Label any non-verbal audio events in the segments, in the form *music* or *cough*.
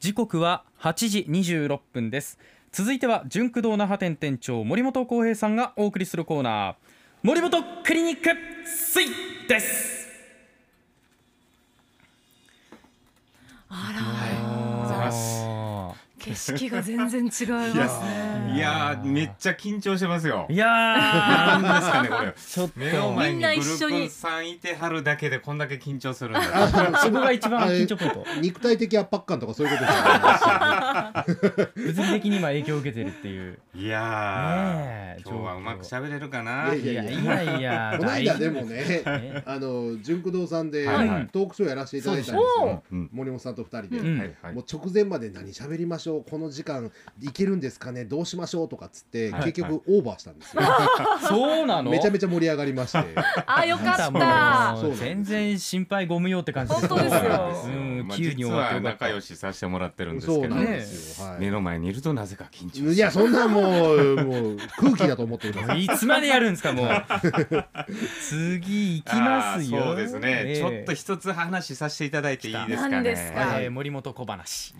時刻は8時26分です。続いては純駆動那覇店店長森本浩平さんがお送りするコーナー。森本クリニックスイです。景色が全然違いますね。いやー。めっちゃ緊張してますよ。ーいやなんですかねこれ。ーちょっと。目の前にみんなグル一緒にープさんいてはるだけでこんだけ緊張するんだ。*laughs* そこが一番緊張ポイント。肉体的圧迫感とかそういうことじゃないですよね。*laughs* 物理的に今影響を受けてるっていう。いやー今日はうまく喋れるかな。いやいやいやいやこの間でも大ねあの純駆動さんでトークショーやらせていただいたんですよ。うん森本さんと二人で、もう直前まで何喋りましょうこの時間いけるんですかね？どうしましょう？とかっつって、はい結局オーバーしたんですよ、*laughs* そうなの？めちゃめちゃ盛り上がりまして。*laughs* あ、よかっもた。う全然心配ご無用って感じです。本当ですよ。うんまあ急に終わって仲良しさせてもらってるんですけど目の前にいるとなぜか緊張する。いやそんなもうもう空気だと思ってくださいいつまでやるんですかもう。*laughs* 次行きますよ。そうですね、ええ。ちょっと一つ話させていただいていいですかね？何ですか？えー森本小話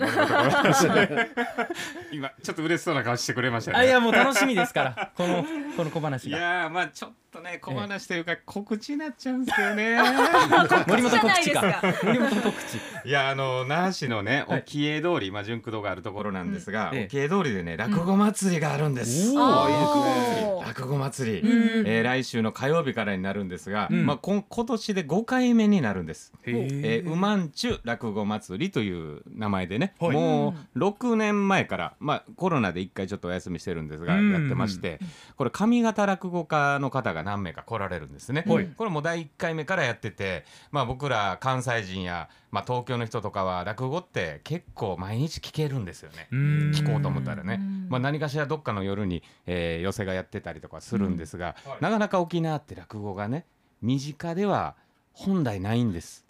*laughs* 今ちょっと嬉しそうな顔してくれましたね。あいやもう楽しみですから。このこの小話いがやーまあちょっとね小話というか告知になっちゃうんですよね。*laughs* 森本告知か。森本告知。いやあの那覇市のねはい。沖江通り、まあ純駆動があるところなんですが、沖江通りでね落語祭りがあるんです、落語祭り、うんえー来週の火曜日からになるんですが、うん。まあ、こ今年で5回目になるんです。へえー、うまんちゅ落語祭りという名前でね、はい。もう6年前から、まあ、コロナで1回ちょっとお休みしてるんですが、うん。やってましてこれ上方落語家の方が何名か来られるんですね、はい。これもう第1回目からやってて、まあ、僕ら関西人や、まあ、東京の人とかは落語って結構毎日聞けるんですよね。うん。聞こうと思ったらね。うん、まあ、何かしらどっかの夜に、えー寄席がやってたりとかするんですが、なかなか沖縄って落語がね身近では本来ないんです。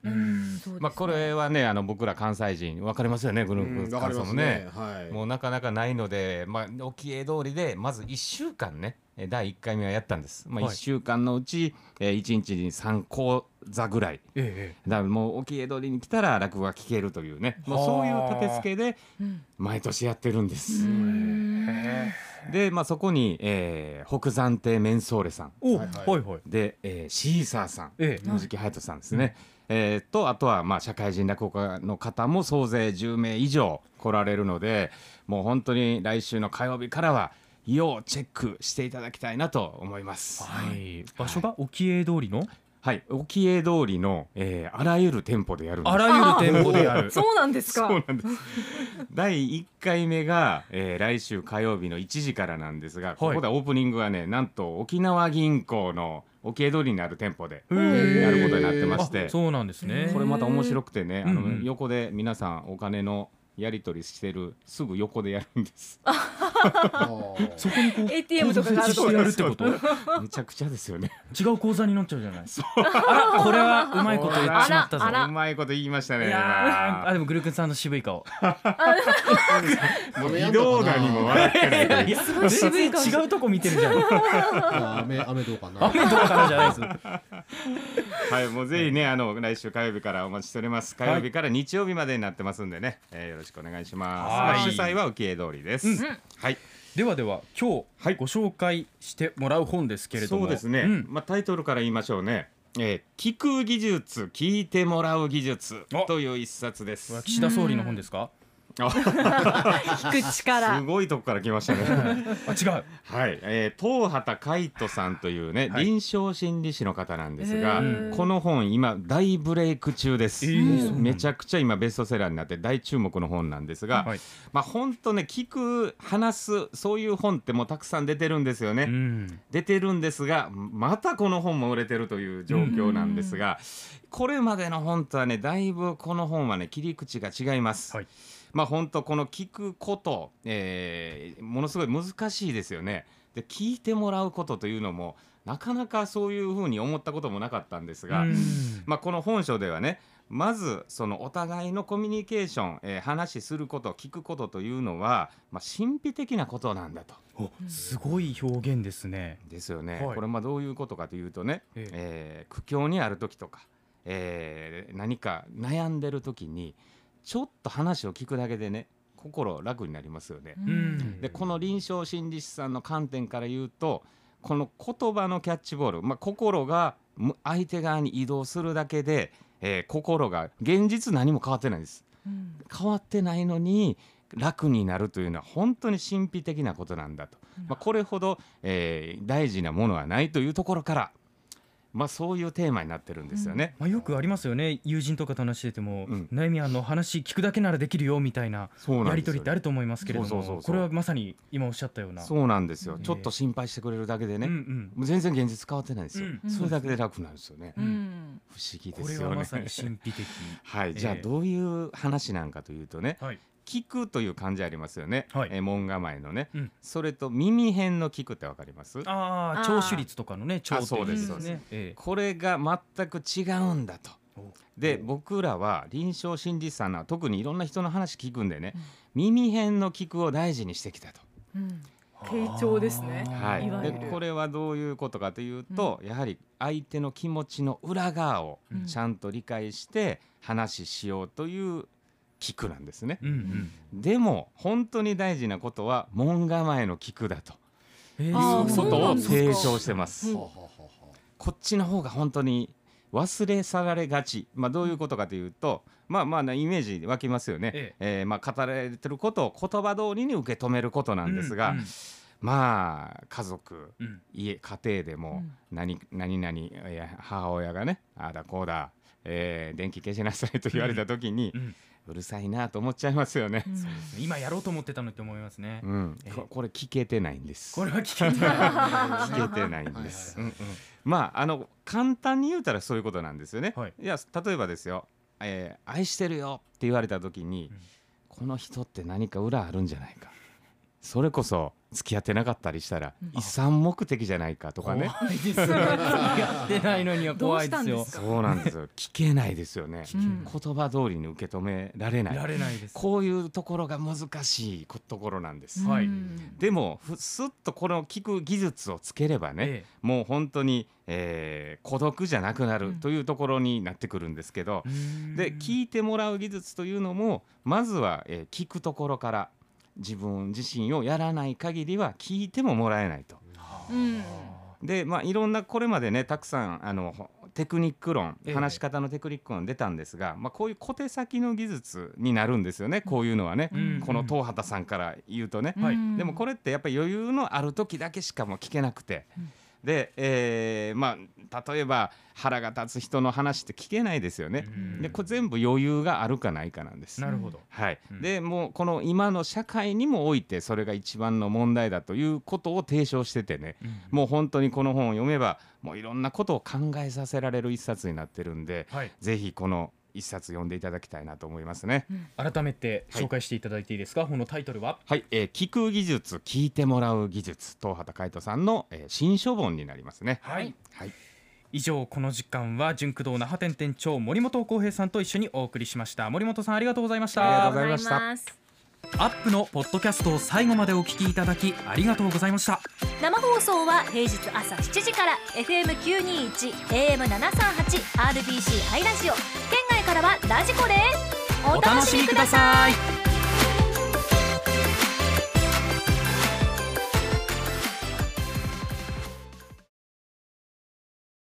まあ、これはねあの僕ら関西人分かりますよねグルうんープわかります感想もね。ね。はい。もうなかなかないので、まあ、沖江通りでまず1週間ねえ第1回目はやったんです、まあ、はい。1週間のうち、え1日に3講座ぐらい。えだからもう沖江通りに来たら落語が聞けるというね。もうそういう立て付けでうん。毎年やってるんです。うん。で、まあ、そこに、えー北山亭メンソーレさん。おははい。いはい。で、えーシーサーさん。ええ。野月隼人さんですね、えーとあとは、まあ、社会人落語家の方も総勢10名以上来られるのでもう本当に来週の火曜日からは要チェックしていただきたいなと思います。はい。場所が沖江通りの？はい、沖江通りの、えーあらゆる店舗でやるんです。あらゆる店舗でやる。*laughs* そうなんですか。そうなんです。第1回目が、えー来週火曜日の1時からなんですが、ここでオープニングはねなんと沖縄銀行の沖江通りにある店舗でやることになってまして。あそうなんですね。これまた面白くてね、あの横で皆さんお金のやり取りしてるすぐ横でやるんです *laughs* *laughs* そこにこう ATM とかがあるってこと？*laughs* めちゃくちゃですよね。違う口座になっちゃうじゃない。あらこれはうまいこと言ってしまったぞ。うまいこと言いましたね。あでもグルクンさんの渋い顔。*laughs* もう微動だにも笑ってないいや全然違うとこ見てるじゃん。あ雨雨どうかな。雨とかからじゃないです。はい、もうぜひね、あの来週火曜日からお待ちしております。火曜日から日曜日までになってますんでね、えーよろしくお願いします。はい。主催は浮江通りです。うんはい、ではでは今日はいご紹介してもらう本ですけれどもそうですね。んまあタイトルから言いましょうね。えー聞く技術、聞いてもらう技術おという一冊です。岸田総理の本ですか？あ *laughs* 聞く力。す。ごいとこから来ましたね。*laughs* あ違う。はい、えー、東畑海人さんというね、はい。臨床心理士の方なんですが、この本今大ブレイク中です、めちゃくちゃ今ベストセラーになって大注目の本なんですが、はいまあ本当ね聞く話すそういう本ってもうたくさん出てるんですよね、うん。出てるんですがまたこの本も売れてるという状況なんですが、これまでの本とはねだいぶこの本はね切り口が違います。はいまあ本当この聞くこと、えーものすごい難しいですよね。で聞いてもらうことというのもなかなかそういうふうに思ったこともなかったんですが、うん。まあ、この本書ではねまずそのお互いのコミュニケーション、えー話すること聞くことというのは、まあ、神秘的なことなんだと。おすごい表現ですね。ですよね、はい。これまあどういうことかというとね、ええ。えー苦境にある時とか、えー何か悩んでる時にちょっと話を聞くだけでね心楽になりますよね。うん。でこの臨床心理士さんの観点から言うとこの言葉のキャッチボール、まあ、心がむ相手側に移動するだけで、えー心が現実何も変わってないです。うん。変わってないのに楽になるというのは本当に神秘的なことなんだと、まあ、これほど、えー大事なものはないというところから、まあ、そういうテーマになってるんですよね。まあ、よくありますよね。友人とかと話してても、うん。悩みあの話聞くだけならできるよみたいなやり取りってあると思いますけれどもそうそうそうそう。これはまさに今おっしゃったような。そうなんですよ、ええちょっと心配してくれるだけでね、うんうん。全然現実変わってないんですよ、うん。それだけで楽なんですよね、うん。不思議ですよね。はまさに神秘的。*laughs* はい、じゃあええ。どういう話なんかというとね、はい聞くという漢字ありますよね、はい。えー門構えのね、うん。それと耳辺の聞くってわかります？ああ聴取率とかのね聴あそうですねええ。これが全く違うんだと。お。で僕らは臨床心理士さんは特にいろんな人の話聞くんでね、耳辺の聞くを大事にしてきたと。うん。傾聴ですね。はい。い、でこれはどういうことかというと、やはり相手の気持ちの裏側をうん。ちゃんと理解して話ししようという聞くなんですね。うんうん。でも本当に大事なことは門構えの聞くだと。いうことを提唱してます。はあはあはあはあこっちの方が本当に忘れ去られがち、まあ、どういうことかというと、まあまあなイメージ湧きますよね、え。えーまあ、語られてることを言葉通りに受け止めることなんですが、うんうんまあ家族うん。家家庭でも何,、何々いや母親がねああだこうだ、えー電気消しなさいと言われた時に、うん。うるさいなと思っちゃいますよね。うん。今やろうと思ってたのって思いますね。うん。ええここれ聞けてないんです。これは聞けてない。*laughs* 聞けてないんです。うんうん。まああの簡単に言うたらそういうことなんですよね。はい。い、や例えばですよ、えー愛してるよ」って言われた時に、うん。この人って何か裏あるんじゃないかそれこそ付き合ってなかったりしたら、うん。遺産目的じゃないかとかね。怖いですね。やってないのには怖いですよそうなんですよ。聞けないですよね、うん言葉通りに受け止められない。られないです。こういうところが難しいところなんです、はい。うんでもふすっとこの聞く技術をつければね、えもう本当に、えー孤独じゃなくなるうん。というところになってくるんですけど、えで聞いてもらう技術というのもまずは、えー聞くところから自分自身をやらない限りは聞いてももらえないと。うん。でまあいろんなこれまでねたくさんあのほテクニック論ええ話し方のテクニック論出たんですが、まあ、こういう小手先の技術になるんですよねこういうのはね、うん。この東畑さんから言うとね。はい。うんでもこれってやっぱり余裕のある時だけしかもう聞けなくて、うんで、えーまあ例えば腹が立つ人の話って聞けないですよね。うん。でこれ全部余裕があるかないかなんです。なるほど。はい。うん。でもうこの今の社会にもおいてそれが一番の問題だということを提唱しててね。もう本当にこの本を読めばもういろんなことを考えさせられる一冊になってるんではい。ぜひこの一冊読んでいただきたいなと思いますね。改めて紹介していただいていいですか？このタイトルは？はい、えー聞く技術聞いてもらう技術東畑海人さんの、えー新書本になりますね。はい。はい、以上この時間は純駆動那覇店店長森本浩平さんと一緒にお送りしました。森本さんありがとうございましありがとうたございましたアップのポッドキャストを最後までお聞きいただきありがとうございました。生放送は平日朝7時から FM921 AM738 RBC ハイラジオ県外からはラジコでお楽しみください。